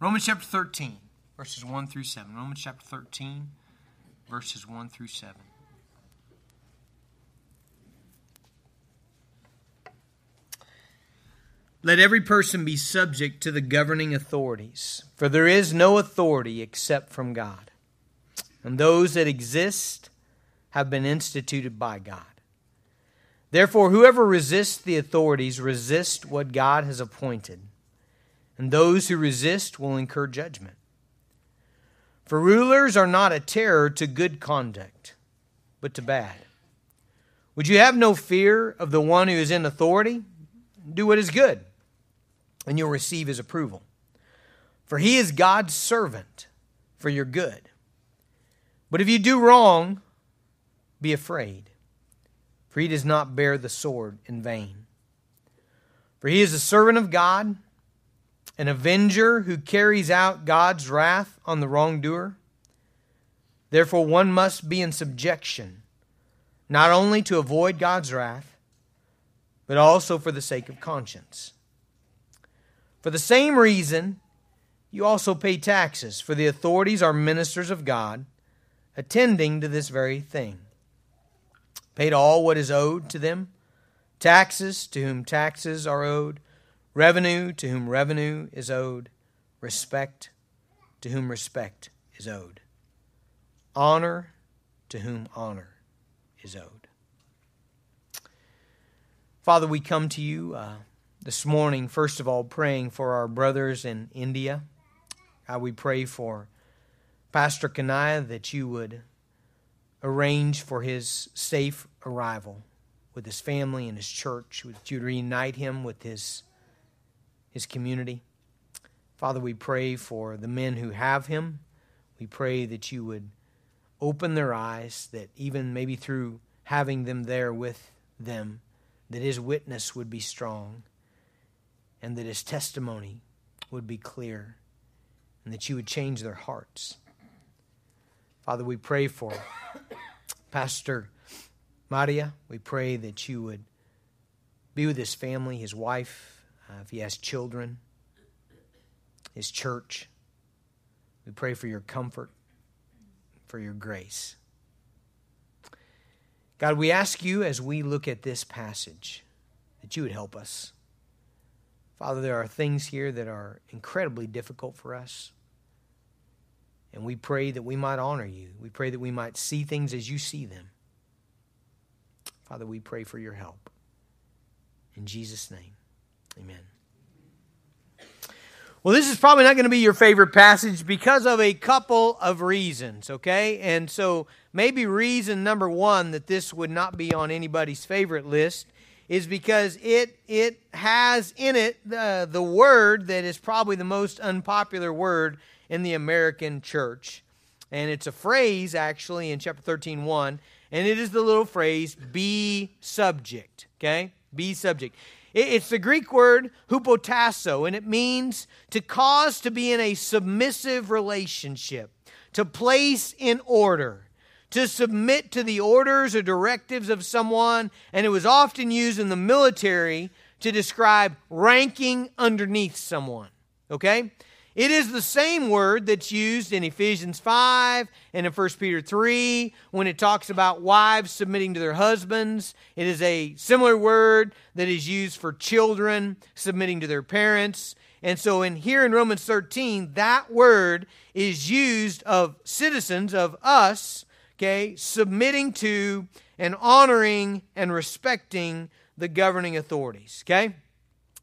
Romans chapter 13, verses 1 through 7. Romans chapter 13, verses 1 through 7. Let every person be subject to the governing authorities, for there is no authority except from God. And those that exist have been instituted by God. Therefore, whoever resists the authorities resists what God has appointed, and those who resist will incur judgment. For rulers are not a terror to good conduct, but to bad. Would you have no fear of the one who is in authority? Do what is good, and you'll receive his approval. For he is God's servant for your good. But if you do wrong, be afraid for he does not bear the sword in vain. For he is a servant of God, an avenger who carries out God's wrath on the wrongdoer. Therefore, one must be in subjection, not only to avoid God's wrath, but also for the sake of conscience. For the same reason, you also pay taxes, for the authorities are ministers of God, attending to this very thing paid all what is owed to them, taxes to whom taxes are owed, revenue to whom revenue is owed, respect to whom respect is owed, honor to whom honor is owed. Father, we come to you uh, this morning, first of all, praying for our brothers in India. God, we pray for Pastor Kanaya that you would arrange for his safe arrival with his family and his church, that you'd reunite him with his, his community. Father, we pray for the men who have him. We pray that you would open their eyes, that even maybe through having them there with them, that his witness would be strong and that his testimony would be clear and that you would change their hearts. Father, we pray for Pastor Maria. We pray that you would be with his family, his wife, uh, if he has children, his church. We pray for your comfort, for your grace. God, we ask you as we look at this passage that you would help us. Father, there are things here that are incredibly difficult for us. And we pray that we might honor you. We pray that we might see things as you see them. Father, we pray for your help. In Jesus' name, amen. Well, this is probably not going to be your favorite passage because of a couple of reasons, okay? And so maybe reason number one that this would not be on anybody's favorite list is because it, it has in it the, the word that is probably the most unpopular word in the American church. And it's a phrase actually in chapter 13, 1, and it is the little phrase, be subject. Okay? Be subject. It's the Greek word hupotasso, and it means to cause to be in a submissive relationship, to place in order, to submit to the orders or directives of someone, and it was often used in the military to describe ranking underneath someone. Okay? It is the same word that's used in Ephesians 5 and in 1 Peter 3 when it talks about wives submitting to their husbands. It is a similar word that is used for children submitting to their parents. And so in here in Romans 13, that word is used of citizens of us, okay, submitting to and honoring and respecting the governing authorities, okay?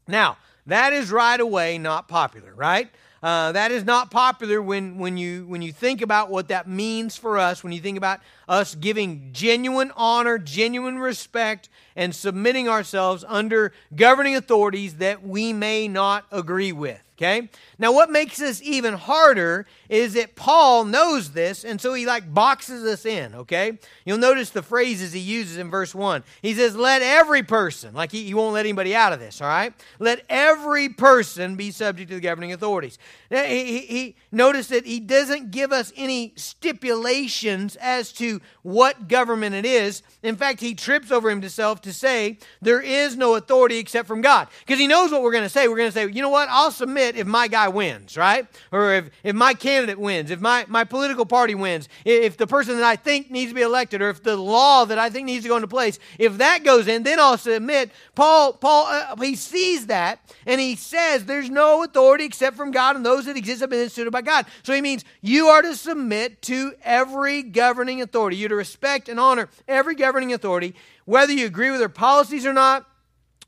Now, that is right away not popular, right? Uh, that is not popular when, when, you, when you think about what that means for us, when you think about us giving genuine honor, genuine respect, and submitting ourselves under governing authorities that we may not agree with. Okay? Now, what makes this even harder is that Paul knows this, and so he like boxes us in. Okay? You'll notice the phrases he uses in verse 1. He says, Let every person, like he, he won't let anybody out of this, all right? Let every person be subject to the governing authorities. Now, he, he, he notice that he doesn't give us any stipulations as to what government it is. In fact, he trips over himself to say there is no authority except from God. Because he knows what we're going to say. We're going to say, you know what? I'll submit if my guy wins, right? Or if, if my candidate wins, if my, my political party wins, if the person that I think needs to be elected, or if the law that I think needs to go into place, if that goes in, then I'll submit. Paul, Paul, uh, he sees that and he says there's no authority except from God, and those that exist have been instituted by God. So he means you are to submit to every governing authority. You're to respect and honor every governing authority, whether you agree with their policies or not,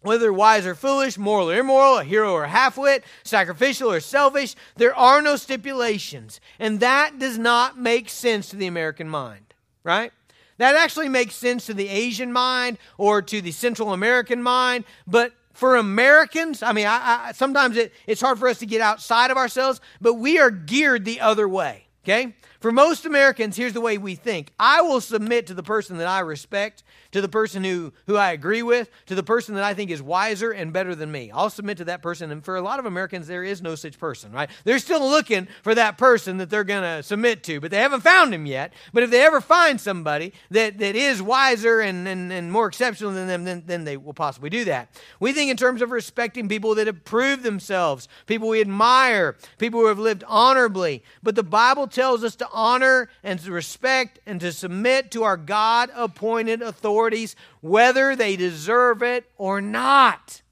whether wise or foolish, moral or immoral, a hero or a halfwit, sacrificial or selfish. There are no stipulations. And that does not make sense to the American mind, right? That actually makes sense to the Asian mind or to the Central American mind, but for Americans, I mean, I, I, sometimes it, it's hard for us to get outside of ourselves, but we are geared the other way, okay? For most Americans, here's the way we think I will submit to the person that I respect, to the person who, who I agree with, to the person that I think is wiser and better than me. I'll submit to that person. And for a lot of Americans, there is no such person, right? They're still looking for that person that they're going to submit to, but they haven't found him yet. But if they ever find somebody that, that is wiser and, and, and more exceptional than them, then, then they will possibly do that. We think in terms of respecting people that have proved themselves, people we admire, people who have lived honorably. But the Bible tells us to honor and to respect and to submit to our God appointed authorities, whether they deserve it or not.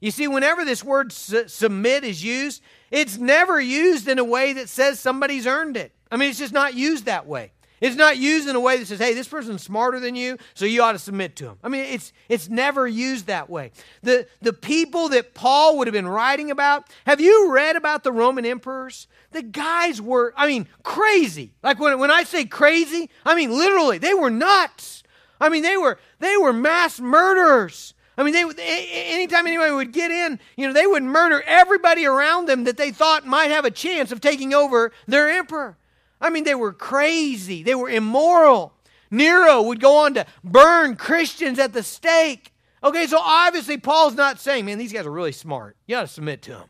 You see, whenever this word su- submit is used, it's never used in a way that says somebody's earned it. I mean, it's just not used that way. It's not used in a way that says, hey, this person's smarter than you, so you ought to submit to him. I mean, it's, it's never used that way. The, the people that Paul would have been writing about, have you read about the Roman emperors? The guys were, I mean, crazy. Like when, when I say crazy, I mean literally, they were nuts. I mean, they were, they were mass murderers. I mean, they, anytime anyone would get in, you know, they would murder everybody around them that they thought might have a chance of taking over their emperor. I mean, they were crazy, they were immoral. Nero would go on to burn Christians at the stake. Okay, so obviously Paul's not saying, man, these guys are really smart. You got to submit to them.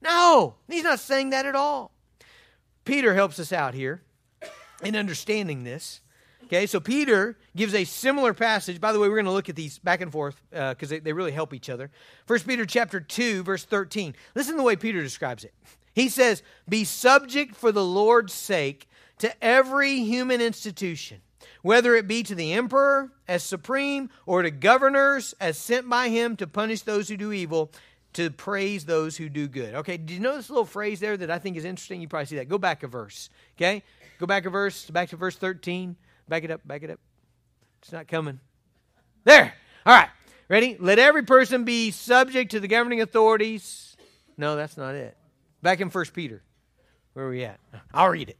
No, he's not saying that at all. Peter helps us out here in understanding this. Okay, so Peter gives a similar passage. By the way, we're going to look at these back and forth because uh, they, they really help each other. First Peter chapter 2, verse 13. Listen to the way Peter describes it. He says, Be subject for the Lord's sake to every human institution, whether it be to the emperor as supreme or to governors as sent by him to punish those who do evil, to praise those who do good. Okay, did you know this little phrase there that I think is interesting? You probably see that. Go back a verse. Okay? Go back a verse, back to verse 13. Back it up, back it up. It's not coming. There. All right. Ready? Let every person be subject to the governing authorities. No, that's not it. Back in 1 Peter. Where are we at? I'll read it.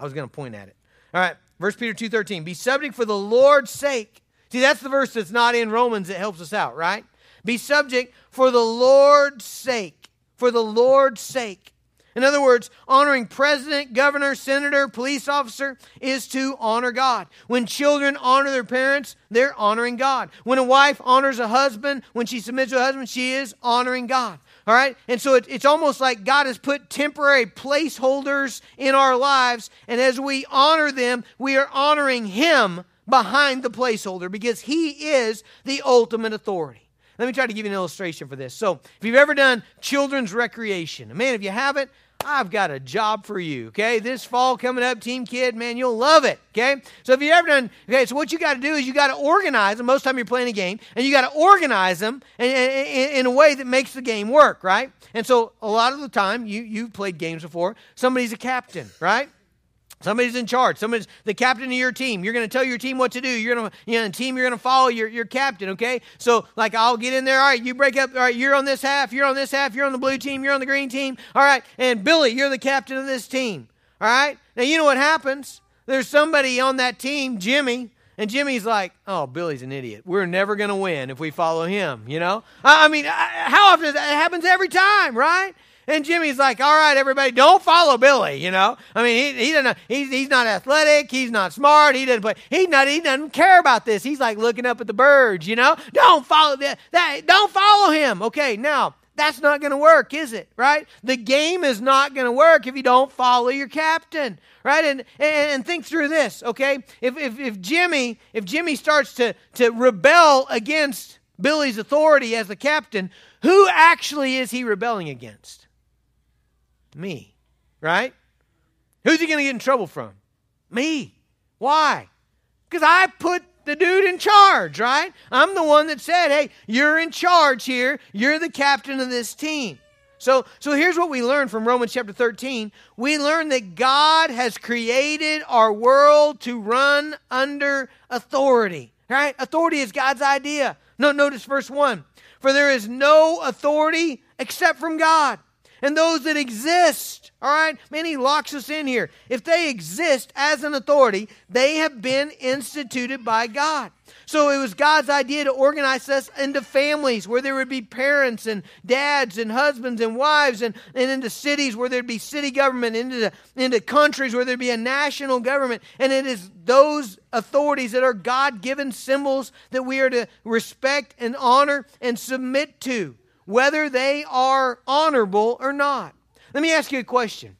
I was going to point at it. All right. 1 Peter 2.13. Be subject for the Lord's sake. See, that's the verse that's not in Romans that helps us out, right? Be subject for the Lord's sake. For the Lord's sake. In other words, honoring president, governor, senator, police officer is to honor God. When children honor their parents, they're honoring God. When a wife honors a husband, when she submits to a husband, she is honoring God. All right? And so it, it's almost like God has put temporary placeholders in our lives. And as we honor them, we are honoring Him behind the placeholder because He is the ultimate authority. Let me try to give you an illustration for this. So, if you've ever done children's recreation, man, if you haven't, I've got a job for you, okay? This fall coming up, Team Kid, man, you'll love it, okay? So if you've ever done, okay, so what you got to do is you got to organize them. Most time you're playing a game, and you got to organize them in, in, in, a way that makes the game work, right? And so a lot of the time, you, you've played games before, somebody's a captain, right? Somebody's in charge. Somebody's the captain of your team. You're going to tell your team what to do. You're going to, you know, the team, you're going to follow your, your captain, okay? So, like, I'll get in there. All right, you break up. All right, you're on this half. You're on this half. You're on the blue team. You're on the green team. All right, and Billy, you're the captain of this team. All right? Now, you know what happens? There's somebody on that team, Jimmy, and Jimmy's like, oh, Billy's an idiot. We're never going to win if we follow him, you know? I mean, how often? Does it happens every time, right? And Jimmy's like, all right, everybody, don't follow Billy, you know? I mean, he, he doesn't, he's, he's not athletic. He's not smart. He doesn't play. He, not, he doesn't care about this. He's like looking up at the birds, you know? Don't follow that. that don't follow him. Okay, now, That's not going to work, is it? Right? The game is not going to work if you don't follow your captain, right? And, and, and think through this, okay? If, if, if Jimmy if Jimmy starts to, to rebel against Billy's authority as the captain, who actually is he rebelling against? Me, right? Who's he going to get in trouble from? Me. Why? Because I put the dude in charge, right? I'm the one that said, hey, you're in charge here. You're the captain of this team. So, so here's what we learn from Romans chapter 13. We learn that God has created our world to run under authority, right? Authority is God's idea. No, notice verse 1. For there is no authority except from God. And those that exist, all right, man, he locks us in here. If they exist as an authority, they have been instituted by God. So it was God's idea to organize us into families where there would be parents and dads and husbands and wives, and, and into cities where there'd be city government, into, the, into countries where there'd be a national government. And it is those authorities that are God given symbols that we are to respect and honor and submit to, whether they are honorable or not. Let me ask you a question.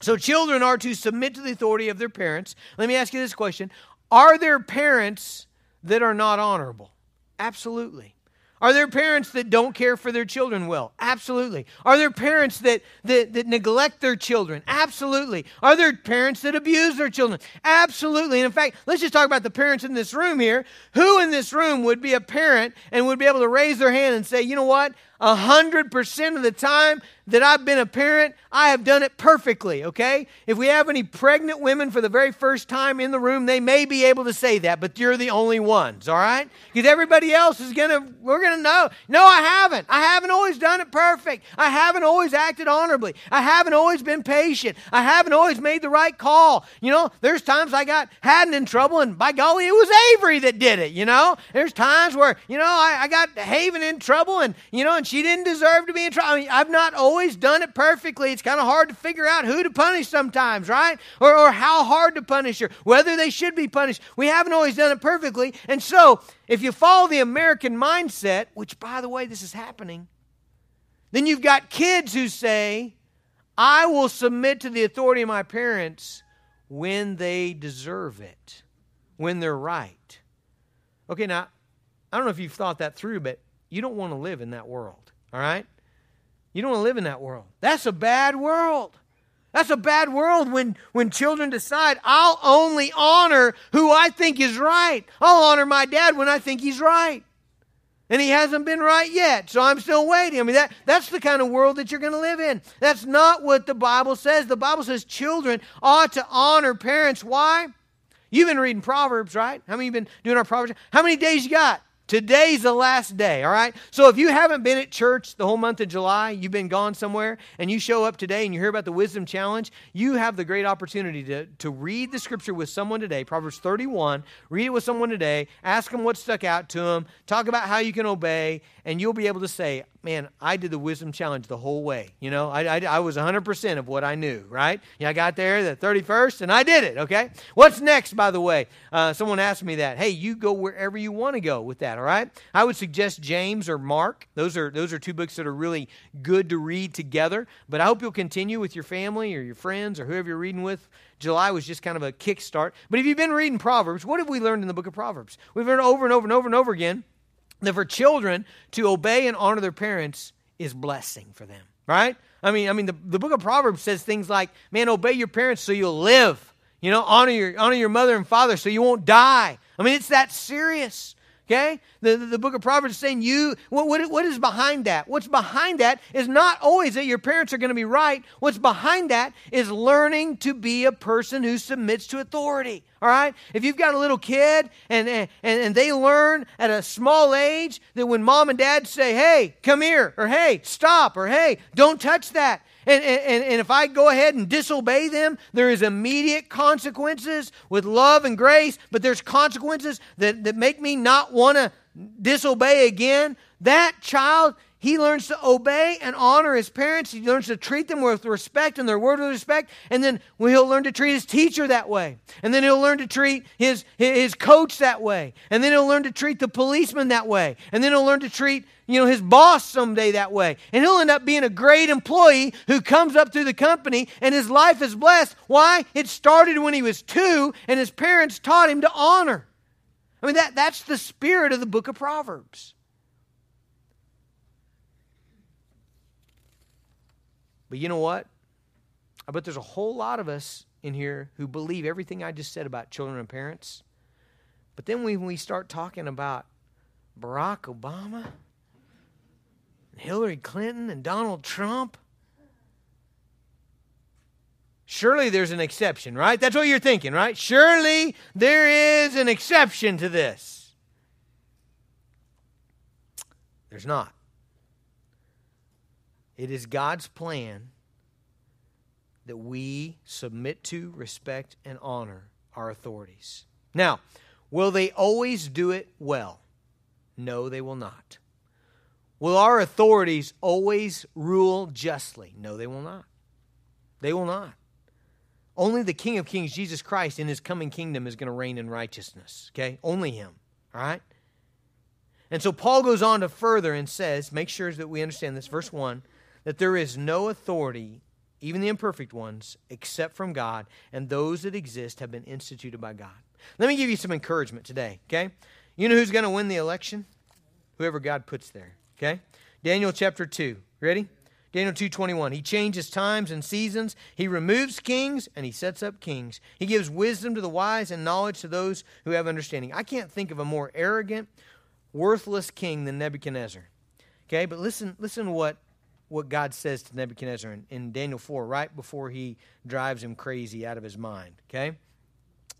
So, children are to submit to the authority of their parents. Let me ask you this question Are there parents that are not honorable? Absolutely. Are there parents that don't care for their children well? Absolutely. Are there parents that, that, that neglect their children? Absolutely. Are there parents that abuse their children? Absolutely. And in fact, let's just talk about the parents in this room here. Who in this room would be a parent and would be able to raise their hand and say, you know what? A hundred percent of the time, that I've been a parent, I have done it perfectly, okay? If we have any pregnant women for the very first time in the room, they may be able to say that, but you're the only ones, all right? Because everybody else is going to, we're going to know. No, I haven't. I haven't always done it perfect. I haven't always acted honorably. I haven't always been patient. I haven't always made the right call. You know, there's times I got Haddon in trouble, and by golly, it was Avery that did it, you know? There's times where, you know, I, I got Haven in trouble, and, you know, and she didn't deserve to be in trouble. I mean, I've not always done it perfectly. It's kind of hard to figure out who to punish sometimes, right? Or, or how hard to punish her, whether they should be punished. We haven't always done it perfectly. And so, if you follow the American mindset, which, by the way, this is happening, then you've got kids who say, I will submit to the authority of my parents when they deserve it, when they're right. Okay, now, I don't know if you've thought that through, but you don't want to live in that world, all right? You don't want to live in that world. That's a bad world. That's a bad world when, when children decide, I'll only honor who I think is right. I'll honor my dad when I think he's right. And he hasn't been right yet, so I'm still waiting. I mean, that, that's the kind of world that you're going to live in. That's not what the Bible says. The Bible says children ought to honor parents. Why? You've been reading Proverbs, right? How many you been doing our Proverbs? How many days you got? Today's the last day, all right? So if you haven't been at church the whole month of July, you've been gone somewhere, and you show up today and you hear about the Wisdom Challenge, you have the great opportunity to, to read the scripture with someone today, Proverbs 31. Read it with someone today, ask them what stuck out to them, talk about how you can obey, and you'll be able to say, man, I did the wisdom challenge the whole way. You know, I, I, I, was 100% of what I knew, right? Yeah, I got there the 31st and I did it, okay? What's next, by the way? Uh, someone asked me that. Hey, you go wherever you want to go with that, all right? I would suggest James or Mark. Those are, those are two books that are really good to read together. But I hope you'll continue with your family or your friends or whoever you're reading with. July was just kind of a kickstart. But if you've been reading Proverbs, what have we learned in the book of Proverbs? We've learned over and over and over and over again that for children to obey and honor their parents is blessing for them, right? I mean, I mean, the, the book of Proverbs says things like, man, obey your parents so you'll live. You know, honor your, honor your mother and father so you won't die. I mean, it's that serious. Okay? The, the, the, book of Proverbs is saying you, what, what, what is behind that? What's behind that is not always that your parents are going to be right. What's behind that is learning to be a person who submits to authority. All right? If you've got a little kid and, and, and they learn at a small age that when mom and dad say, hey, come here, or hey, stop, or hey, don't touch that, and, and, and if I go ahead and disobey them, there is immediate consequences with love and grace, but there's consequences that, that make me not want to disobey again. That child, he learns to obey and honor his parents. He learns to treat them with respect and their word with respect. And then he'll learn to treat his teacher that way. And then he'll learn to treat his, his coach that way. And then he'll learn to treat the policeman that way. And then he'll learn to treat you know, his boss someday that way. And he'll end up being a great employee who comes up through the company and his life is blessed. Why? It started when he was two and his parents taught him to honor. I mean, that, that's the spirit of the book of Proverbs. But you know what? I bet there's a whole lot of us in here who believe everything I just said about children and parents. But then when we start talking about Barack Obama, Hillary Clinton, and Donald Trump, surely there's an exception, right? That's what you're thinking, right? Surely there is an exception to this. There's not. It is God's plan that we submit to, respect, and honor our authorities. Now, will they always do it well? No, they will not. Will our authorities always rule justly? No, they will not. They will not. Only the King of Kings, Jesus Christ, in his coming kingdom is going to reign in righteousness. Okay? Only him. All right? And so Paul goes on to further and says, make sure that we understand this. Verse 1 that there is no authority, even the imperfect ones, except from God, and those that exist have been instituted by God. Let me give you some encouragement today, okay? You know who's going to win the election? Whoever God puts there, okay? Daniel chapter 2. Ready? Daniel 2:21 He changes times and seasons he removes kings and he sets up kings he gives wisdom to the wise and knowledge to those who have understanding I can't think of a more arrogant worthless king than Nebuchadnezzar okay but listen listen to what what God says to Nebuchadnezzar in, in Daniel 4, right before he drives him crazy out of his mind. Okay?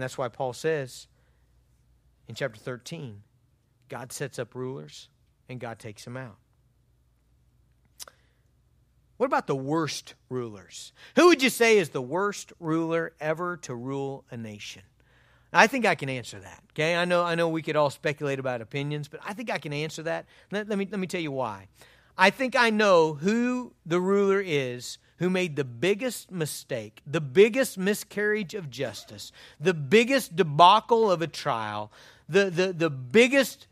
And that's why Paul says in chapter 13 God sets up rulers and God takes them out. What about the worst rulers? Who would you say is the worst ruler ever to rule a nation? I think I can answer that. Okay, I know I know we could all speculate about opinions, but I think I can answer that. Let, let me let me tell you why. I think I know who the ruler is who made the biggest mistake, the biggest miscarriage of justice, the biggest debacle of a trial, the, the, the biggest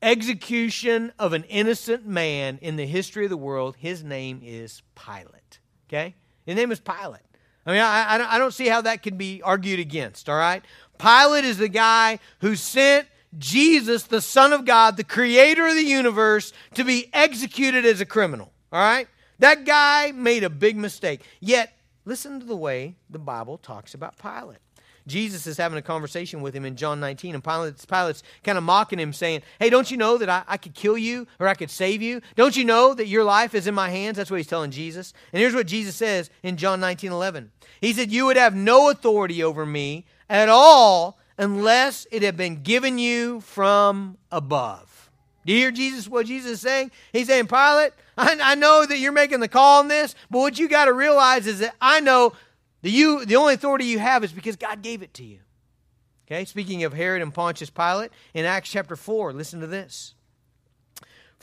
execution of an innocent man in the history of the world, his name is Pilate. Okay? His name is Pilate. I mean, I, I don't see how that can be argued against, all right? Pilate is the guy who sent Jesus, the Son of God, the creator of the universe, to be executed as a criminal, all right? That guy made a big mistake. Yet, listen to the way the Bible talks about Pilate. Jesus is having a conversation with him in John 19, and Pilate's, Pilate's kind of mocking him, saying, Hey, don't you know that I, I could kill you or I could save you? Don't you know that your life is in my hands? That's what he's telling Jesus. And here's what Jesus says in John 19, 11. He said, You would have no authority over me at all unless it had been given you from above. Do you hear Jesus, what Jesus is saying? He's saying, Pilate, I, I know that you're making the call on this, but what you got to realize is that I know that you, the only authority you have is because God gave it to you. Okay, speaking of Herod and Pontius Pilate, in Acts chapter 4, listen to this.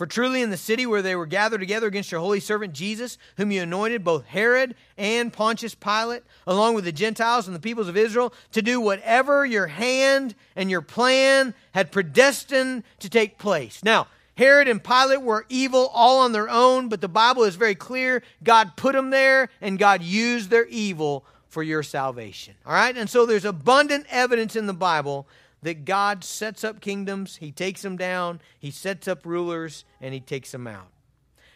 For truly in the city where they were gathered together against your holy servant Jesus, whom you anointed, both Herod and Pontius Pilate, along with the Gentiles and the peoples of Israel, to do whatever your hand and your plan had predestined to take place. Now, Herod and Pilate were evil all on their own, but the Bible is very clear. God put them there, and God used their evil for your salvation. All right? And so there's abundant evidence in the Bible that God sets up kingdoms, He takes them down, He sets up rulers, and He takes them out.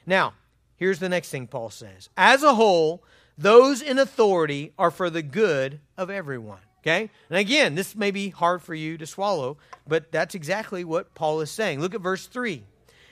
Now, here's the next thing Paul says. As a whole, those in authority are for the good of everyone. Okay? And again, this may be hard for you to swallow, but that's exactly what Paul is saying. Look at verse 3.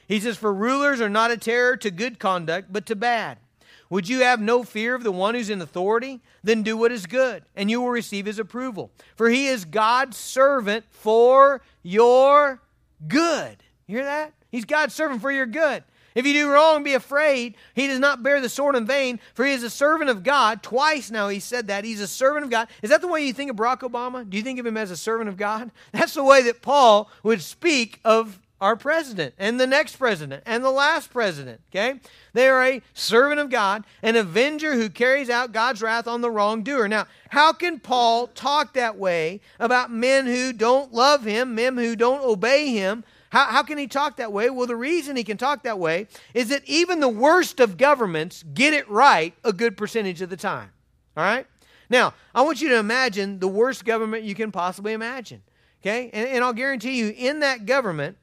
He says, For rulers are not a terror to good conduct, but to bad. Would you have no fear of the one who's in authority? Then do what is good, and you will receive his approval. For he is God's servant for your good. You hear that? He's God's servant for your good. If you do wrong, be afraid. He does not bear the sword in vain, for he is a servant of God. Twice now he said that. He's a servant of God. Is that the way you think of Barack Obama? Do you think of him as a servant of God? That's the way that Paul would speak of our president and the next president and the last president. Okay? They are a servant of God, an avenger who carries out God's wrath on the wrongdoer. Now, how can Paul talk that way about men who don't love him, men who don't obey him? How, how can he talk that way? Well, the reason he can talk that way is that even the worst of governments get it right a good percentage of the time. All right? Now, I want you to imagine the worst government you can possibly imagine. Okay? And, and I'll guarantee you, in that government,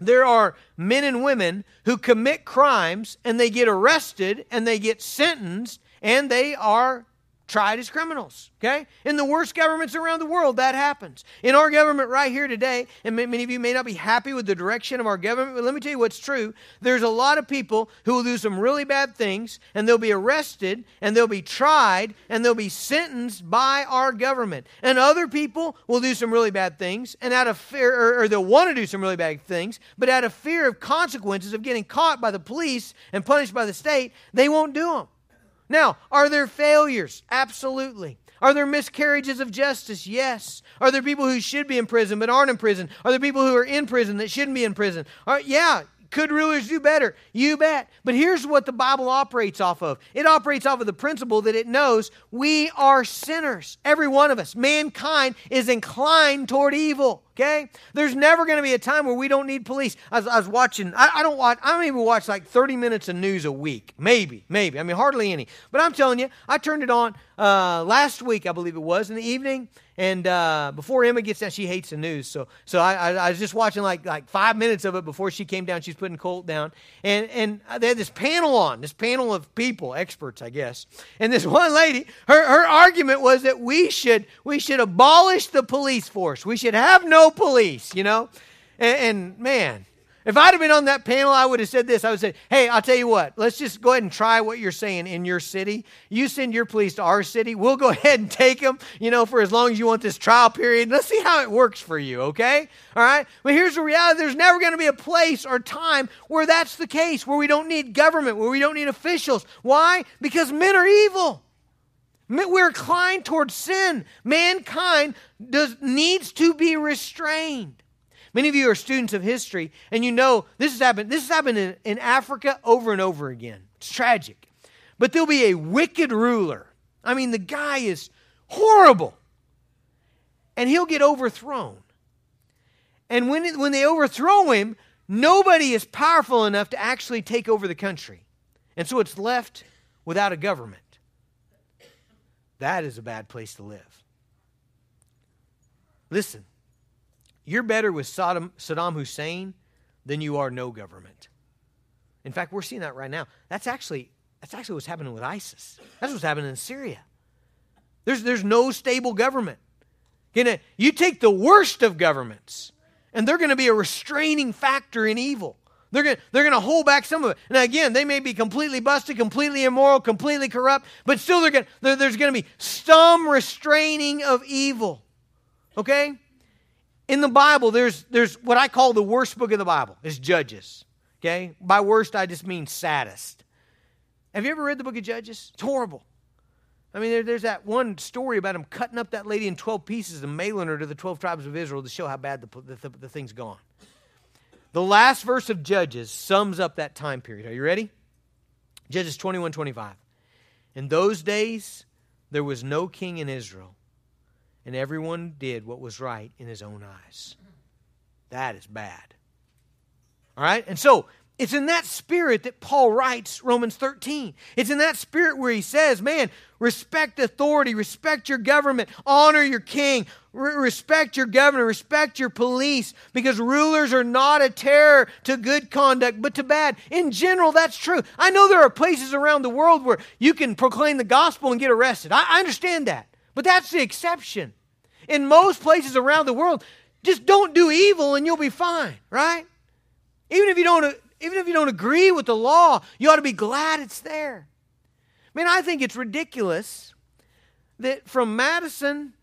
there are men and women who commit crimes and they get arrested and they get sentenced and they are tried as criminals. Okay? In the worst governments around the world, that happens. In our government right here today, and many of you may not be happy with the direction of our government, but let me tell you what's true. There's a lot of people who will do some really bad things, and they'll be arrested, and they'll be tried, and they'll be sentenced by our government. And other people will do some really bad things, and out of fear, or, or they'll want to do some really bad things, but out of fear of consequences of getting caught by the police and punished by the state, they won't do them. Now, are there failures? Absolutely. Are there miscarriages of justice? Yes. Are there people who should be in prison but aren't in prison? Are there people who are in prison that shouldn't be in prison? Are, yeah, could rulers do better? You bet. But here's what the Bible operates off of it operates off of the principle that it knows we are sinners. Every one of us. Mankind is inclined toward evil. Okay? There's never going to be a time where we don't need police. I was, I was watching, I, I, don't watch, I don't even watch like 30 minutes of news a week. Maybe, maybe. I mean, hardly any. But I'm telling you, I turned it on uh, last week, I believe it was, in the evening. And uh, before Emma gets down, she hates the news. So, so I, I, I, was just watching like like five minutes of it before she came down. She's putting Colt down, and and they had this panel on, this panel of people, experts, I guess. And this one lady, her her argument was that we should we should abolish the police force. We should have no police. You know, and, and man, if I'd have been on that panel, I would have said this. I would say, hey, I'll tell you what, let's just go ahead and try what you're saying in your city. You send your police to our city. We'll go ahead and take them, you know, for as long as you want this trial period. Let's see how it works for you, okay? All right? But here's the reality there's never going to be a place or time where that's the case, where we don't need government, where we don't need officials. Why? Because men are evil. We're inclined towards sin. Mankind does, needs to be restrained. Many of you are students of history, and you know this has happened. This has happened in, in Africa over and over again. It's tragic. But there'll be a wicked ruler. I mean, the guy is horrible. And he'll get overthrown. And when, it, when they overthrow him, nobody is powerful enough to actually take over the country. And so it's left without a government. That is a bad place to live. Listen, you're better with Saddam, Saddam Hussein than you are no government. In fact, we're seeing that right now. That's actually, that's actually what's happening with ISIS. That's what's happening in Syria. There's, there's no stable government. You, know, you take the worst of governments, and they're going to be a restraining factor in evil. They're going they're to hold back some of it. Now, again, they may be completely busted, completely immoral, completely corrupt, but still they're going there's going to be some restraining of evil. Okay? in the Bible, there's, there's what I call the worst book of the Bible. It's Judges. Okay? By worst, I just mean saddest. Have you ever read the book of Judges? It's horrible. I mean, there, there's that one story about him cutting up that lady in 12 pieces and mailing her to the 12 tribes of Israel to show how bad the, the, the thing's gone. The last verse of Judges sums up that time period. Are you ready? Judges 21 25. In those days, there was no king in Israel and everyone did what was right in his own eyes. That is bad. All right? And so, it's in that spirit that Paul writes Romans 13. It's in that spirit where he says, man, respect authority, respect your government, honor your king, re- respect your governor, respect your police, because rulers are not a terror to good conduct, but to bad. In general, that's true. I know there are places around the world where you can proclaim the gospel and get arrested. I, I understand that. But that's the exception in most places around the world, just don't do evil and you'll be fine, right? Even if you don't uh, even if you don't agree with the law, you ought to be glad it's there. I mean, I think it's ridiculous that from Madison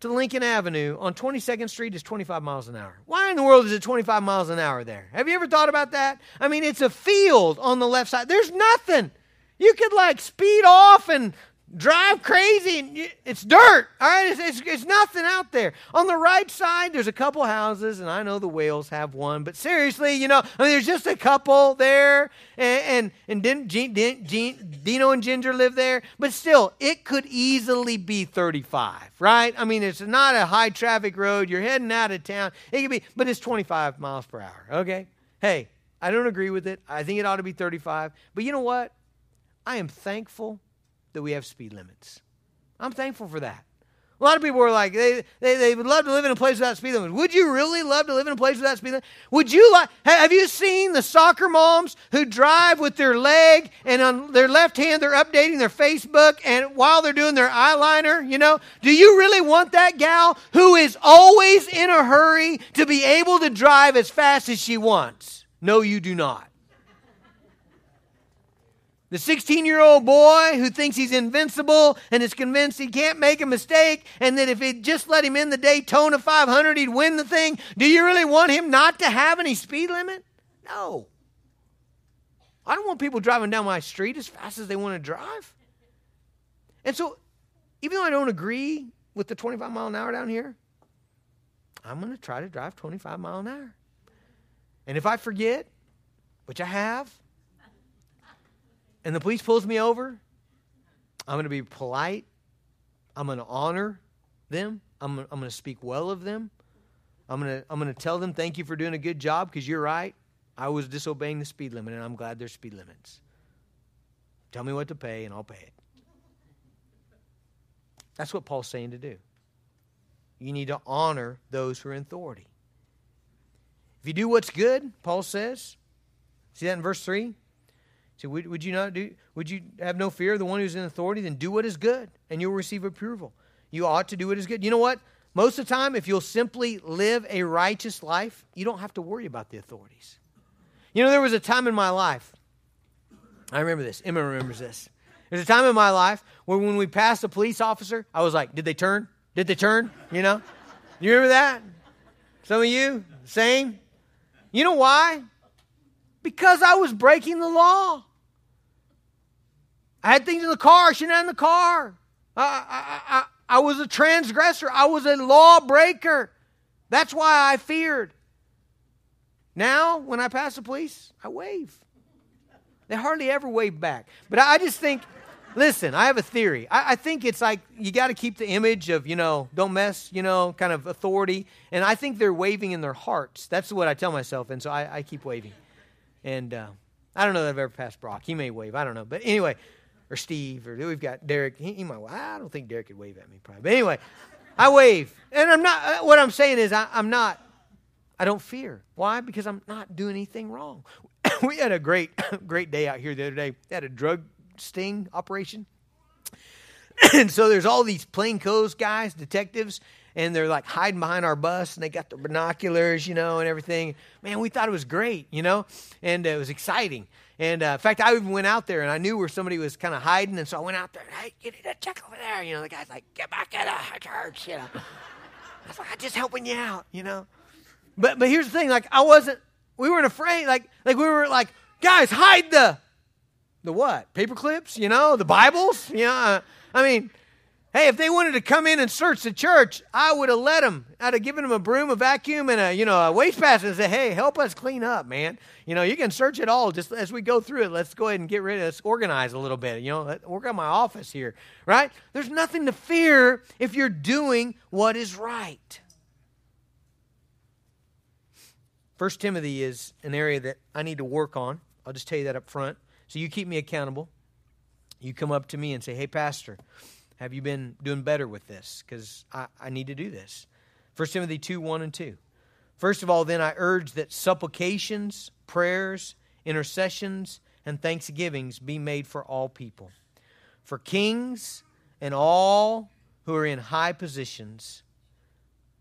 to Lincoln Avenue on 22nd Street is 25 miles an hour. Why in the world is it 25 miles an hour there? Have you ever thought about that? I mean, it's a field on the left side. There's nothing. You could like speed off and drive crazy and it's dirt all right? It's, it's, it's, nothing out there. On the right side there's a couple houses and i know the whales have one but seriously you know I mean, there's just a couple there and and, and didn't dino and ginger live there? But still it could easily be 35 right? I mean it's not a high traffic road. You're heading out of town. It could be but it's 25 miles per hour okay? Hey i don't agree with it. I think it ought to be 35 but you know what? I am thankful that we have speed limits. I'm thankful for that. A lot of people are like, they, they, they would love to live in a place without speed limits. Would you really love to live in a place without speed limits? Would you like, have you seen the soccer moms who drive with their leg and on their left hand they're updating their Facebook and while they're doing their eyeliner, you know? Do you really want that gal who is always in a hurry to be able to drive as fast as she wants? No, you do not. The 16 year old boy who thinks he's invincible and is convinced he can't make a mistake and that if he'd just let him in the Daytona 500, he'd win the thing. Do you really want him not to have any speed limit? No. I don't want people driving down my street as fast as they want to drive. And so, even though I don't agree with the 25 mile an hour down here, I'm going to try to drive 25 mile an hour. And if I forget, which I have, and the police pulls me over, I'm going to be polite. I'm going to honor them. I'm, I'm going to speak well of them. I'm going to, I'm going to tell them thank you for doing a good job because you're right. I was disobeying the speed limit and I'm glad there's speed limits. Tell me what to pay and I'll pay it. That's what Paul's saying to do. You need to honor those who are in authority. If you do what's good, Paul says, see that in verse 3? So would, would you not do? Would you have no fear of the one who's in authority? Then do what is good, and you'll receive approval. You ought to do what is good. You know what? Most of the time, if you'll simply live a righteous life, you don't have to worry about the authorities. You know, there was a time in my life. I remember this. Emma remembers this. There's a time in my life where when we passed a police officer, I was like, "Did they turn? Did they turn?" You know. You remember that? Some of you, same. You know why? Because I was breaking the law. I had things in the car I shouldn't have in the car. I, I, I, I was a transgressor. I was a lawbreaker. That's why I feared. Now, when I pass the police, I wave. They hardly ever wave back. But I just think, listen, I have a theory. I, I think it's like you got to keep the image of, you know, don't mess, you know, kind of authority. And I think they're waving in their hearts. That's what I tell myself. And so I, I keep waving. And uh, I don't know that I've ever passed Brock. He may wave. I don't know. But anyway, or Steve, or we've got Derek. He, he might. I don't think Derek could wave at me, probably. But anyway, I wave, and I'm not. Uh, what I'm saying is, I, I'm not. I don't fear. Why? Because I'm not doing anything wrong. we had a great, great day out here the other day. They had a drug sting operation. and so there's all these plainclothes guys, detectives, and they're like hiding behind our bus and they got the binoculars, you know, and everything. Man, we thought it was great, you know, and it was exciting. And uh, in fact, I even went out there and I knew where somebody was kind of hiding. And so I went out there, hey, you need to check over there. You know, the guy's like, get back in the church, you know. I was like, I'm just helping you out, you know. But but here's the thing, like I wasn't we weren't afraid, like like we were like, guys, hide the the what? Paper clips, you know, the Bibles, you know. I mean, Hey, if they wanted to come in and search the church, I would have let them. I'd have given them a broom, a vacuum, and a you know a waste basket, and say, "Hey, help us clean up, man. You know, you can search it all. Just as we go through it, let's go ahead and get rid of. Let's organize a little bit. You know, work on my office here, right? There's nothing to fear if you're doing what is right. First Timothy is an area that I need to work on. I'll just tell you that up front. So you keep me accountable. You come up to me and say, "Hey, pastor." Have you been doing better with this? Because I, I need to do this. 1 Timothy 2 1 and 2. First of all, then I urge that supplications, prayers, intercessions, and thanksgivings be made for all people, for kings and all who are in high positions,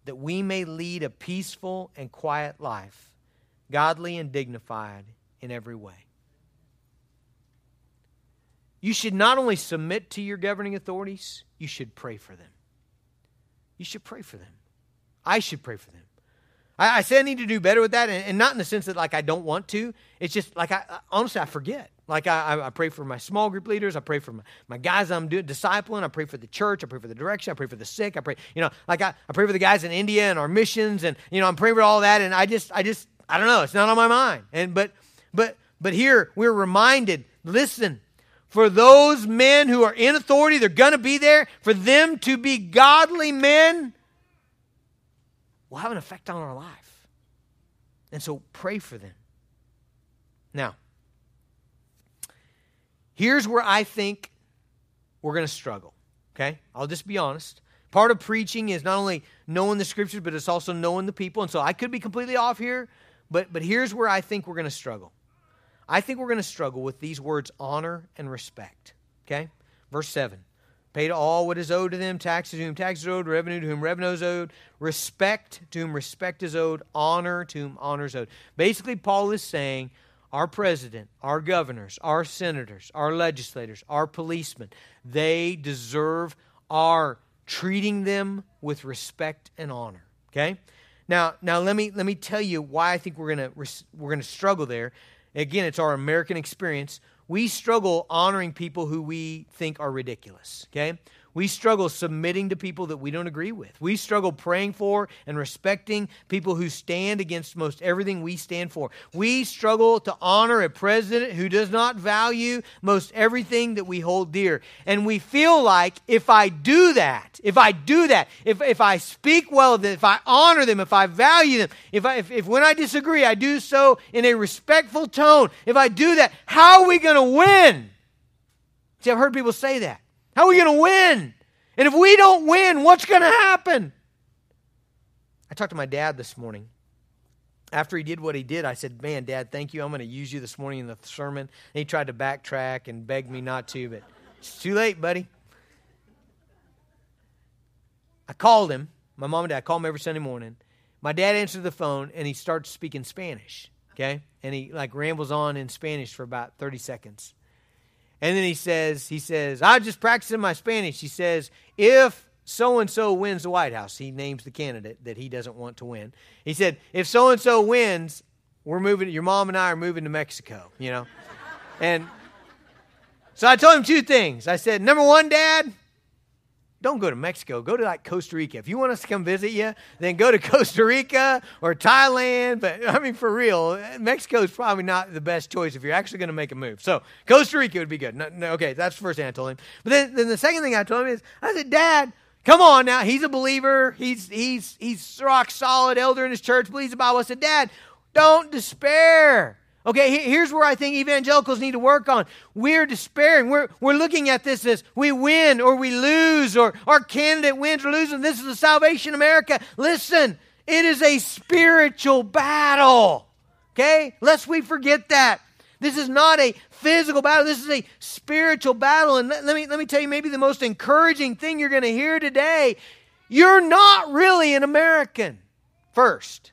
that we may lead a peaceful and quiet life, godly and dignified in every way. You should not only submit to your governing authorities, you should pray for them. You should pray for them. I should pray for them. I, I say I need to do better with that, and, and, not in the sense that like I don't want to. It's just like I, honestly I forget. Like I, I, pray for my small group leaders. I pray for my, my guys I'm doing discipling. I pray for the church. I pray for the direction. I pray for the sick. I pray, you know, like I, I pray for the guys in India and our missions, and you know I'm praying for all that. And I just I just I don't know. It's not on my mind. And but but but here we're reminded. Listen, for those men who are in authority, they're going to be there. For them to be godly men will have an effect on our life. And so pray for them. Now, here's where I think we're going to struggle. Okay? I'll just be honest. Part of preaching is not only knowing the scriptures, but it's also knowing the people. And so I could be completely off here, but, but here's where I think we're going to struggle. I think we're going to struggle with these words honor and respect. Okay? Verse 7. Pay to all what is owed to them, taxes to whom tax is owed, revenue to whom revenue is owed, respect to whom respect is owed, honor to whom honor is owed. Basically, Paul is saying our president, our governors, our senators, our legislators, our policemen, they deserve our treating them with respect and honor. Okay? Now, now let me let me tell you why I think we're gonna we're gonna struggle there. Again, it's our American experience. We struggle honoring people who we think are ridiculous, okay? We struggle submitting to people that we don't agree with. We struggle praying for and respecting people who stand against most everything we stand for. We struggle to honor a president who does not value most everything that we hold dear. And we feel like if I do that, if I do that, if, if I speak well of them, if I honor them, if I value them, if, I, if, if when I disagree, I do so in a respectful tone, if I do that, how are we going to win? See, I've heard people say that. How are we going to win? And if we don't win, what's going to happen? I talked to my dad this morning. After he did what he did, I said, Man, Dad, thank you. I'm going to use you this morning in the sermon. And he tried to backtrack and beg me not to, but it's too late, buddy. I called him. My mom and dad call him every Sunday morning. My dad answered the phone and he starts speaking Spanish. Okay? And he like rambles on in Spanish for about 30 seconds. And then he says, he says, I just practicing my Spanish. He says, if so and so wins the White House, he names the candidate that he doesn't want to win. He said, if so and so wins, we're moving, your mom and I are moving to Mexico, you know? and so I told him two things. I said, number one, Dad, don't go to Mexico. Go to like Costa Rica. If you want us to come visit you, then go to Costa Rica or Thailand. But I mean, for real, Mexico is probably not the best choice if you're actually going to make a move. So Costa Rica would be good. No, no, okay, that's the first thing I told him. But then, then the second thing I told him is, I said, Dad, come on now. He's a believer. He's he's he's rock solid elder in his church. Believes the Bible. I said, Dad, don't despair. Okay, here's where I think evangelicals need to work on. We're despairing. We're, we're looking at this as we win or we lose or our candidate wins or loses. This is the Salvation America. Listen, it is a spiritual battle. Okay? Lest we forget that. This is not a physical battle. This is a spiritual battle. And let, let me, let me tell you maybe the most encouraging thing you're going to hear today. You're not really an American first.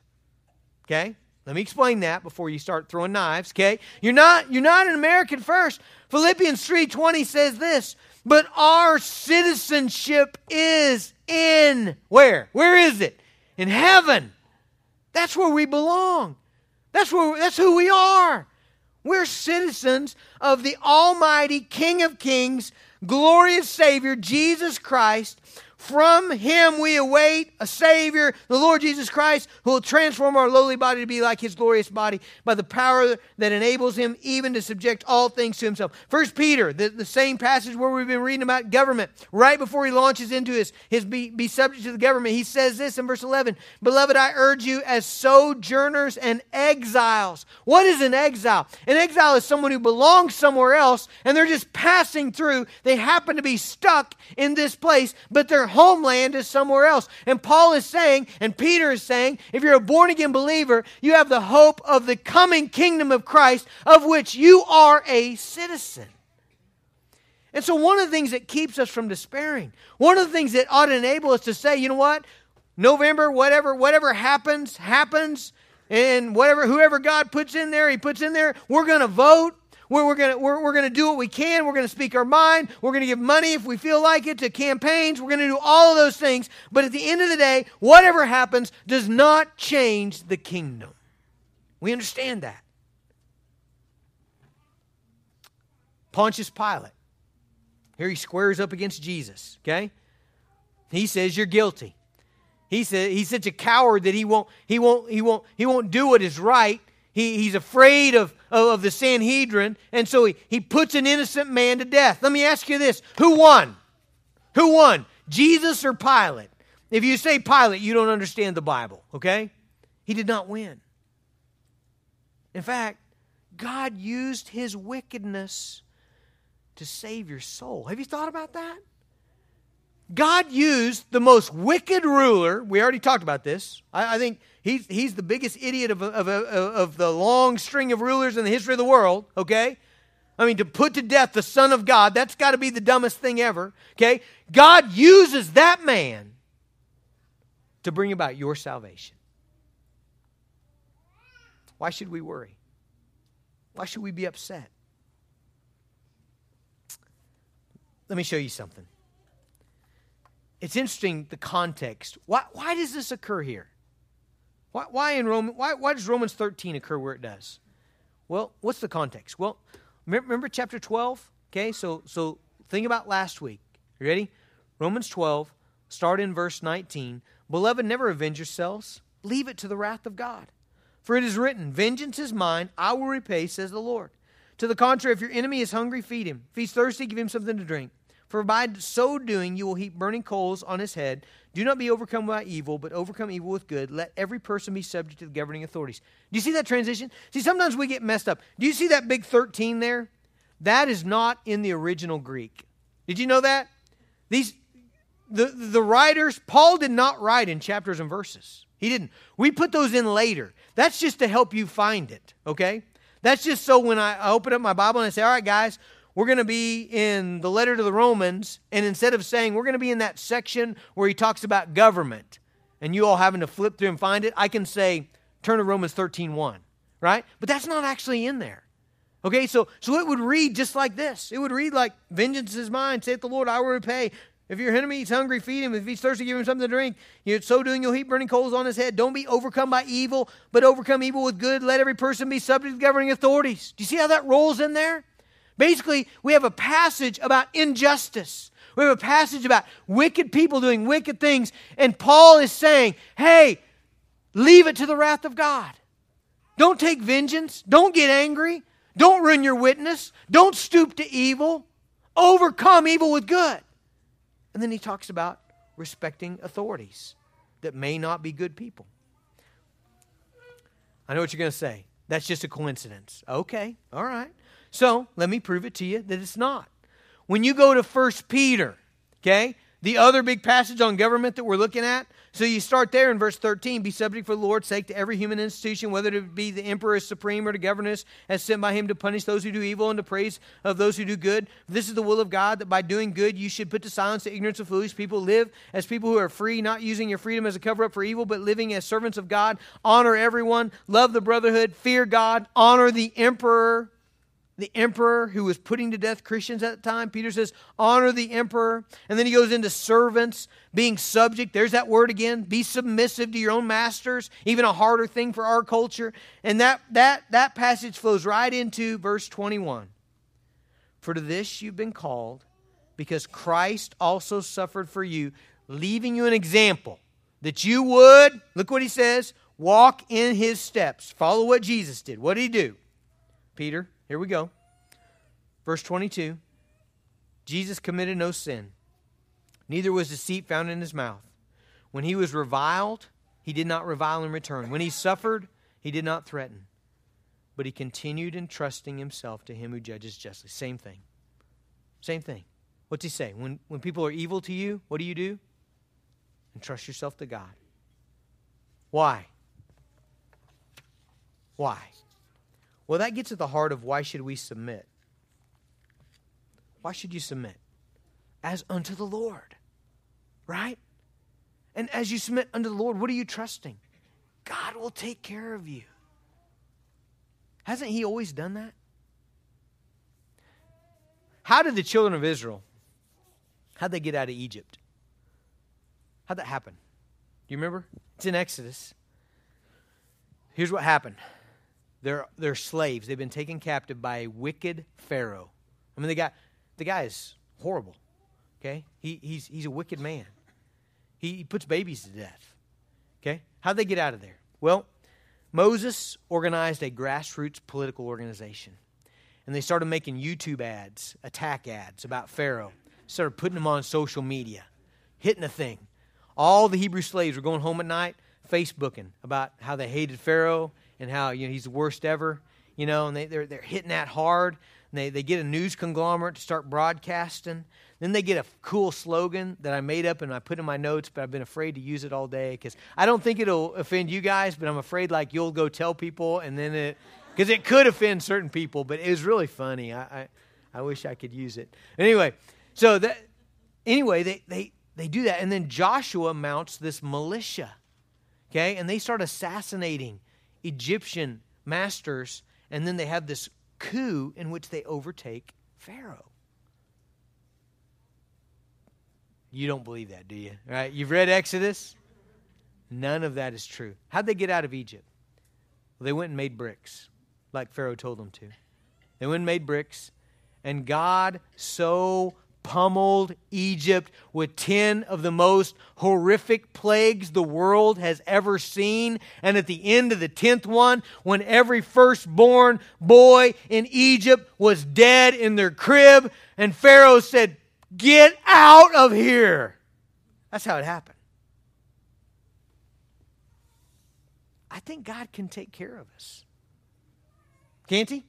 Okay? Let me explain that before you start throwing knives, okay? You're not you're not an American first. Philippians 3:20 says this, but our citizenship is in where? Where is it? In heaven. That's where we belong. That's where that's who we are. We're citizens of the almighty King of Kings, glorious Savior Jesus Christ, from him we await a Savior, the Lord Jesus Christ, who will transform our lowly body to be like his glorious body by the power that enables him even to subject all things to himself. First Peter, the, the same passage where we've been reading about government, right before he launches into his, his be, be subject to the government, he says this in verse 11 Beloved, I urge you as sojourners and exiles. What is an exile? An exile is someone who belongs somewhere else and they're just passing through. They happen to be stuck in this place, but they're homeland is somewhere else. And Paul is saying, and Peter is saying, if you're a born again believer, you have the hope of the coming kingdom of Christ, of which you are a citizen. And so, one of the things that keeps us from despairing, one of the things that ought to enable us to say, you know what, November, whatever, whatever happens, happens. And whatever, whoever God puts in there, He puts in there. We're going to vote. We're, we're going we're, we're gonna do what we can. We're going to speak our mind. We're going to give money if we feel like it to campaigns. We're going to do all of those things. But at the end of the day, whatever happens does not change the kingdom. We understand that. Pontius Pilate. Here he squares up against Jesus, okay? He says you're guilty. He says he's such a coward that he won't he won't he won't he won't do what is right. He, he's afraid of, of, the Sanhedrin, and so he, he puts an innocent man to death. Let me ask you this who won? Who won? Jesus or Pilate? If you say Pilate, you don't understand the Bible, okay? He did not win. In fact, God used his wickedness to save your soul. Have you thought about that? God used the most wicked ruler. We already talked about this. I, I think he's, he's the biggest idiot of, of, of, of the long string of rulers in the history of the world, okay? I mean, to put to death the Son of God, that's got to be the dumbest thing ever, okay? God uses that man to bring about your salvation. Why should we worry? Why should we be upset? Let me show you something. It's interesting the context. Why, why does this occur here? Why, why in Roman, why, why does Romans 13 occur where it does? Well, what's the context? Well, remember chapter 12? Okay, so so think about last week. You ready? Romans 12, start in verse 19. Beloved, never avenge yourselves. Leave it to the wrath of God. For it is written, Vengeance is mine, I will repay, says the Lord. To the contrary, if your enemy is hungry, feed him. If he's thirsty, give him something to drink. For by so doing, you will heap burning coals on his head. Do not be overcome by evil, but overcome evil with good. Let every person be subject to the governing authorities. Do you see that transition? See, sometimes we get messed up. Do you see that big 13 there? That is not in the original Greek. Did you know that? These the the writers, Paul did not write in chapters and verses. He didn't. We put those in later. That's just to help you find it, okay? That's just so when I open up my Bible and I say, all right, guys, we're going to be in the letter to the Romans, and instead of saying we're going to be in that section where he talks about government, and you all having to flip through and find it, I can say, turn to Romans 13 1, right? But that's not actually in there. Okay, so so it would read just like this. It would read like, Vengeance is mine, saith the Lord, I will repay. If your enemy is hungry, feed him. If he's thirsty, give him something to drink. You so doing, you'll heap burning coals on his head. Don't be overcome by evil, but overcome evil with good. Let every person be subject to governing authorities. Do you see how that rolls in there? Basically, we have a passage about injustice. We have a passage about wicked people doing wicked things. And Paul is saying, hey, leave it to the wrath of God. Don't take vengeance. Don't get angry. Don't ruin your witness. Don't stoop to evil. Overcome evil with good. And then he talks about respecting authorities that may not be good people. I know what you're going to say. That's just a coincidence. Okay, all right. So let me prove it to you that it's not. When you go to First Peter, okay, the other big passage on government that we're looking at, so you start there in verse 13 be subject for the Lord's sake to every human institution, whether it be the emperor as supreme or to governors as sent by him to punish those who do evil and to praise of those who do good. This is the will of God that by doing good you should put to silence the ignorance of foolish people. Live as people who are free, not using your freedom as a cover up for evil, but living as servants of God. Honor everyone, love the brotherhood, fear God, honor the emperor the emperor who was putting to death Christians at the time. Peter says, honor the emperor. And then he goes into servants, being subject. There's that word again. Be submissive to your own masters, even a harder thing for our culture. And that, that, that passage flows right into verse 21. For to this you've been called, because Christ also suffered for you, leaving you an example that you would, look what he says, walk in his steps. Follow what Jesus did. What did he do? Peter, here we go. Verse 22 Jesus committed no sin, neither was deceit found in his mouth. When he was reviled, he did not revile in return. When he suffered, he did not threaten, but he continued entrusting himself to him who judges justly. Same thing. Same thing. What's he say? When, when people are evil to you, what do you do? Entrust yourself to God. Why? Why? Well, that gets at the heart of why should we submit? Why should you submit? As unto the Lord, right? And as you submit unto the Lord, what are you trusting? God will take care of you. Hasn't He always done that? How did the children of Israel, how'd they get out of Egypt? How'd that happen? Do you remember? It's in Exodus. Here's what happened. They're, they're slaves. They've been taken captive by a wicked Pharaoh. I mean, the guy, the guy is horrible. Okay? He, he's, he's a wicked man. He, he puts babies to death. Okay? How'd they get out of there? Well, Moses organized a grassroots political organization. And they started making YouTube ads, attack ads about Pharaoh. Started putting them on social media, hitting a thing. All the Hebrew slaves were going home at night, Facebooking about how they hated Pharaoh and how you know he's the worst ever. You know, and they, they're they're hitting that hard. And they, they get a news conglomerate to start broadcasting. Then they get a cool slogan that I made up and I put in my notes, but I've been afraid to use it all day because I don't think it'll offend you guys, but I'm afraid like you'll go tell people and then it, because it could offend certain people, but it was really funny. I, I, I wish I could use it. Anyway, so that, anyway, they, they, they do that. And then Joshua mounts this militia, okay? And they start assassinating Egyptian masters. And then they have this coup in which they overtake Pharaoh. You don't believe that, do you? Right? You've read Exodus? None of that is true. How'd they get out of Egypt? Well, they went and made bricks, like Pharaoh told them to. They went and made bricks, and God so pummeled Egypt with 10 of the most horrific plagues the world has ever seen. And at the end of the 10th one, when every firstborn boy in Egypt was dead in their crib, and Pharaoh said, Get out of here. That's how it happened. I think God can take care of us. Can't He?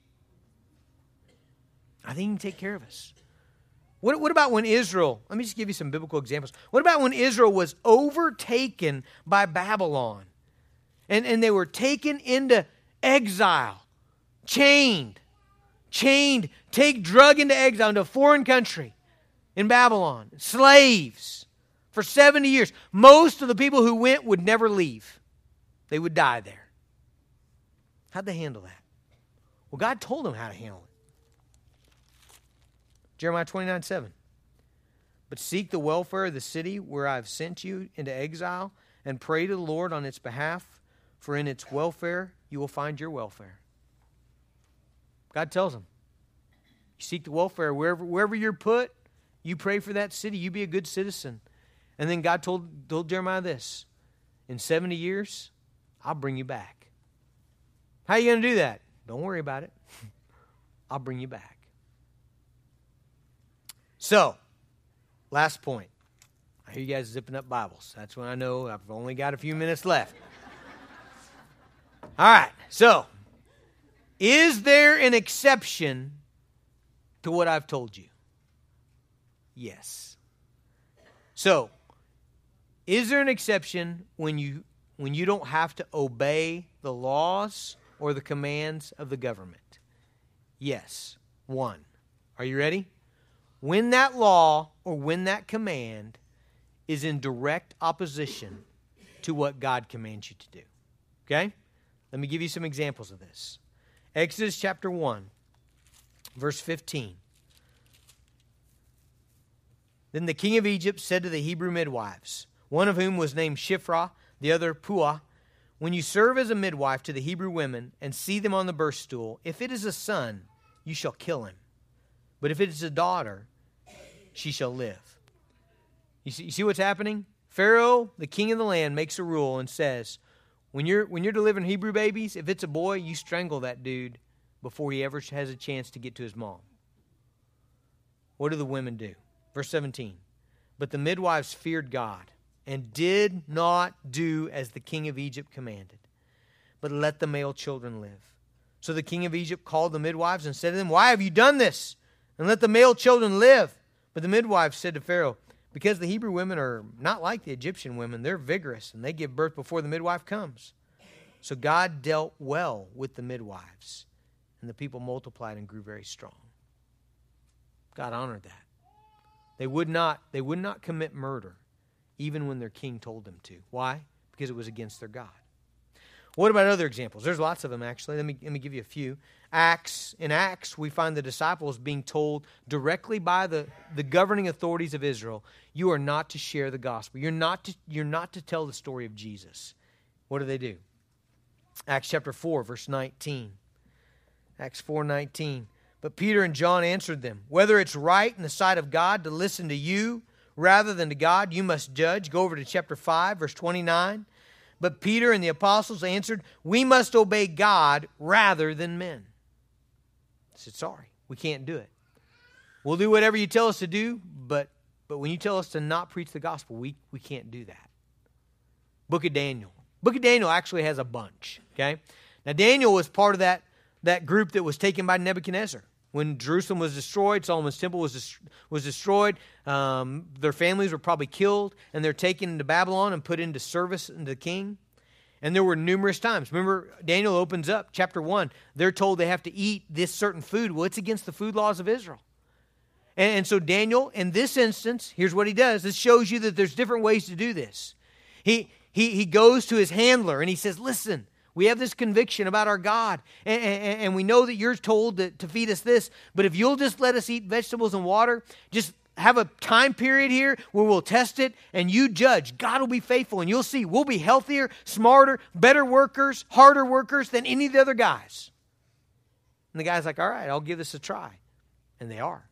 I think He can take care of us. What, what about when Israel, let me just give you some biblical examples. What about when Israel was overtaken by Babylon and, and they were taken into exile, chained, chained, take drug into exile into a foreign country in Babylon, slaves for 70 years. Most of the people who went would never leave, they would die there. How'd they handle that? Well, God told them how to handle it. Jeremiah 29 7. But seek the welfare of the city where I have sent you into exile, and pray to the Lord on its behalf, for in its welfare you will find your welfare. God tells them, you seek the welfare wherever, wherever you're put, you pray for that city, you be a good citizen. And then God told, told Jeremiah this In 70 years, I'll bring you back. How are you going to do that? Don't worry about it. I'll bring you back. So, last point. I hear you guys zipping up Bibles. That's when I know I've only got a few minutes left. All right. So, is there an exception to what I've told you? Yes. So, is there an exception when you when you don't have to obey the laws or the commands of the government? Yes. One. Are you ready? When that law or when that command is in direct opposition to what God commands you to do. Okay? Let me give you some examples of this. Exodus chapter 1, verse 15. Then the king of Egypt said to the Hebrew midwives, one of whom was named Shiphrah, the other Puah, When you serve as a midwife to the Hebrew women and see them on the birth stool, if it is a son, you shall kill him. But if it is a daughter, she shall live. You see, you see what's happening? Pharaoh, the king of the land, makes a rule and says, when you're when you're delivering Hebrew babies, if it's a boy, you strangle that dude before he ever has a chance to get to his mom. What do the women do? Verse 17. But the midwives feared God and did not do as the king of Egypt commanded, but let the male children live. So the king of Egypt called the midwives and said to them, Why have you done this? And let the male children live. But the midwife said to Pharaoh, Because the Hebrew women are not like the Egyptian women, they're vigorous and they give birth before the midwife comes. So God dealt well with the midwives, and the people multiplied and grew very strong. God honored that. They would not, they would not commit murder, even when their king told them to. Why? Because it was against their God. What about other examples? There's lots of them, actually. Let me, let me give you a few. Acts, in Acts, we find the disciples being told directly by the, the governing authorities of Israel, you are not to share the gospel. You're not to, you're not to tell the story of Jesus. What do they do? Acts chapter 4, verse 19. Acts 4 19. But Peter and John answered them, Whether it's right in the sight of God to listen to you rather than to God, you must judge. Go over to chapter 5, verse 29. But Peter and the apostles answered, We must obey God rather than men. I said, Sorry, we can't do it. We'll do whatever you tell us to do, but, but when you tell us to not preach the gospel, we, we can't do that. Book of Daniel. Book of Daniel actually has a bunch, okay? Now, Daniel was part of that, that group that was taken by Nebuchadnezzar. When Jerusalem was destroyed, Solomon's temple was, was destroyed, um, their families were probably killed, and they're taken into Babylon and put into service into the king. And there were numerous times. Remember, Daniel opens up chapter 1. They're told they have to eat this certain food. Well, it's against the food laws of Israel. And, and so, Daniel, in this instance, here's what he does. This shows you that there's different ways to do this. He, he, he goes to his handler and he says, Listen, we have this conviction about our God, and, and, and we know that you're told to, to feed us this, but if you'll just let us eat vegetables and water, just have a time period here where we'll test it and you judge. God will be faithful and you'll see we'll be healthier, smarter, better workers, harder workers than any of the other guys. And the guy's like, all right, I'll give this a try. And they are.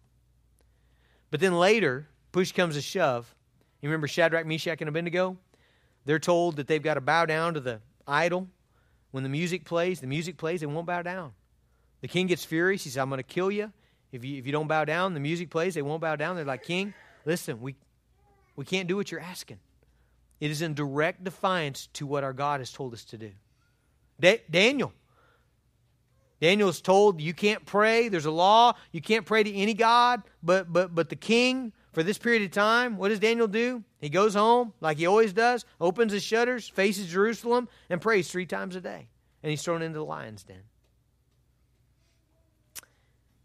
But then later, push comes to shove. You remember Shadrach, Meshach, and Abednego? They're told that they've got to bow down to the idol. When the music plays, the music plays, they won't bow down. The king gets furious. He says, I'm going to kill you. If you, if you don't bow down, the music plays, they won't bow down. They're like, King, listen, we, we can't do what you're asking. It is in direct defiance to what our God has told us to do. Da- Daniel. Daniel is told you can't pray. There's a law. You can't pray to any God but, but, but the king for this period of time. What does Daniel do? He goes home like he always does, opens his shutters, faces Jerusalem, and prays three times a day. And he's thrown into the lion's den.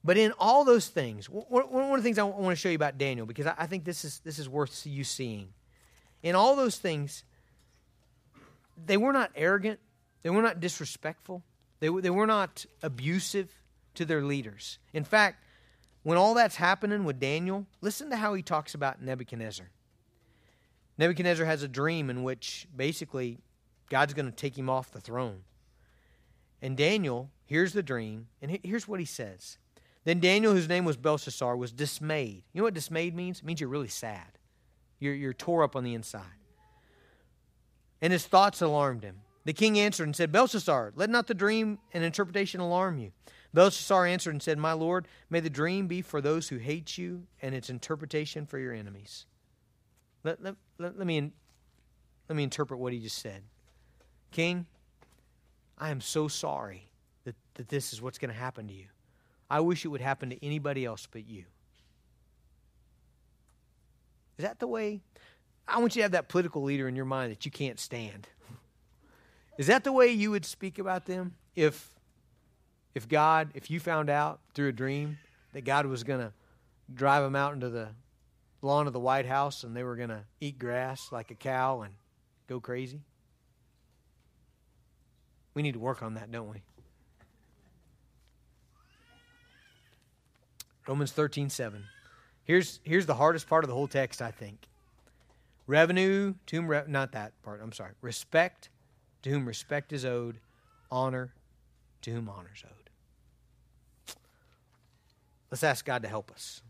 But in all those things, one of the things I want to show you about Daniel, because I think this is, this is worth you seeing. In all those things, they were not arrogant, they were not disrespectful, they, they were not abusive to their leaders. In fact, when all that's happening with Daniel, listen to how he talks about Nebuchadnezzar. Nebuchadnezzar has a dream in which basically God's going to take him off the throne. And Daniel hears the dream, and here's what he says then Daniel, whose name was Belshazzar, was dismayed. You know what dismayed means? It means you're really sad. You're, you're tore up on the inside. And his thoughts alarmed him. The king answered and said, Belshazzar, let not the dream and interpretation alarm you. Belshazzar answered and said, My lord, may the dream be for those who hate you and its interpretation for your enemies. Let, let, let, let, me, let me interpret what he just said. King, I am so sorry that, that this is what's going to happen to you. I wish it would happen to anybody else but you. Is that the way? I want you to have that political leader in your mind that you can't stand. Is that the way you would speak about them if if God, if you found out through a dream that God was going to drive them out into the lawn of the White House and they were going to eat grass like a cow and go crazy? We need to work on that, don't we? Romans 13, 7. Here's, here's the hardest part of the whole text, I think. Revenue to whom, re- not that part, I'm sorry. Respect to whom respect is owed, honor to whom honor is owed. Let's ask God to help us.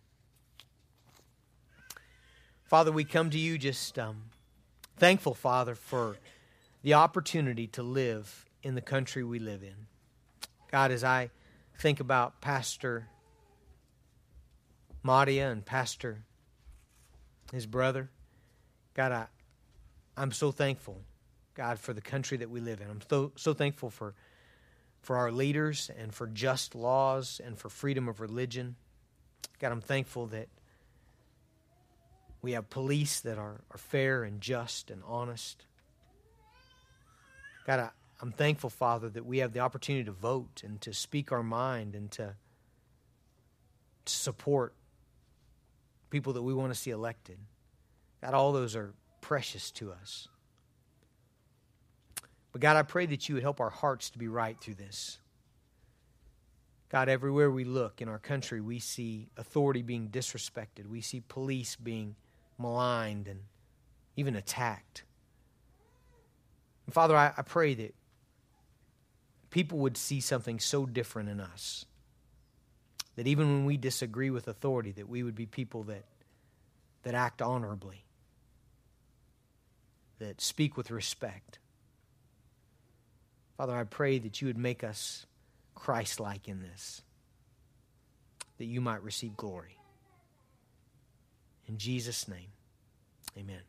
Father, we come to you just um, thankful, Father, for the opportunity to live in the country we live in. God, as I think about Pastor Madia and Pastor, his brother. God, I, I'm so thankful, God, for the country that we live in. I'm so, so thankful for, for our leaders and for just laws and for freedom of religion. God, I'm thankful that we have police that are, are fair and just and honest. God, I, I'm thankful, Father, that we have the opportunity to vote and to speak our mind and to, to support people that we want to see elected. God, all those are precious to us. But God, I pray that you would help our hearts to be right through this. God, everywhere we look in our country, we see authority being disrespected. We see police being maligned and even attacked. And Father, I, I pray that people would see something so different in us that even when we disagree with authority, that we would be people that, that act honorably, that speak with respect. Father, I pray that you would make us Christ like in this, that you might receive glory. In Jesus' name, amen.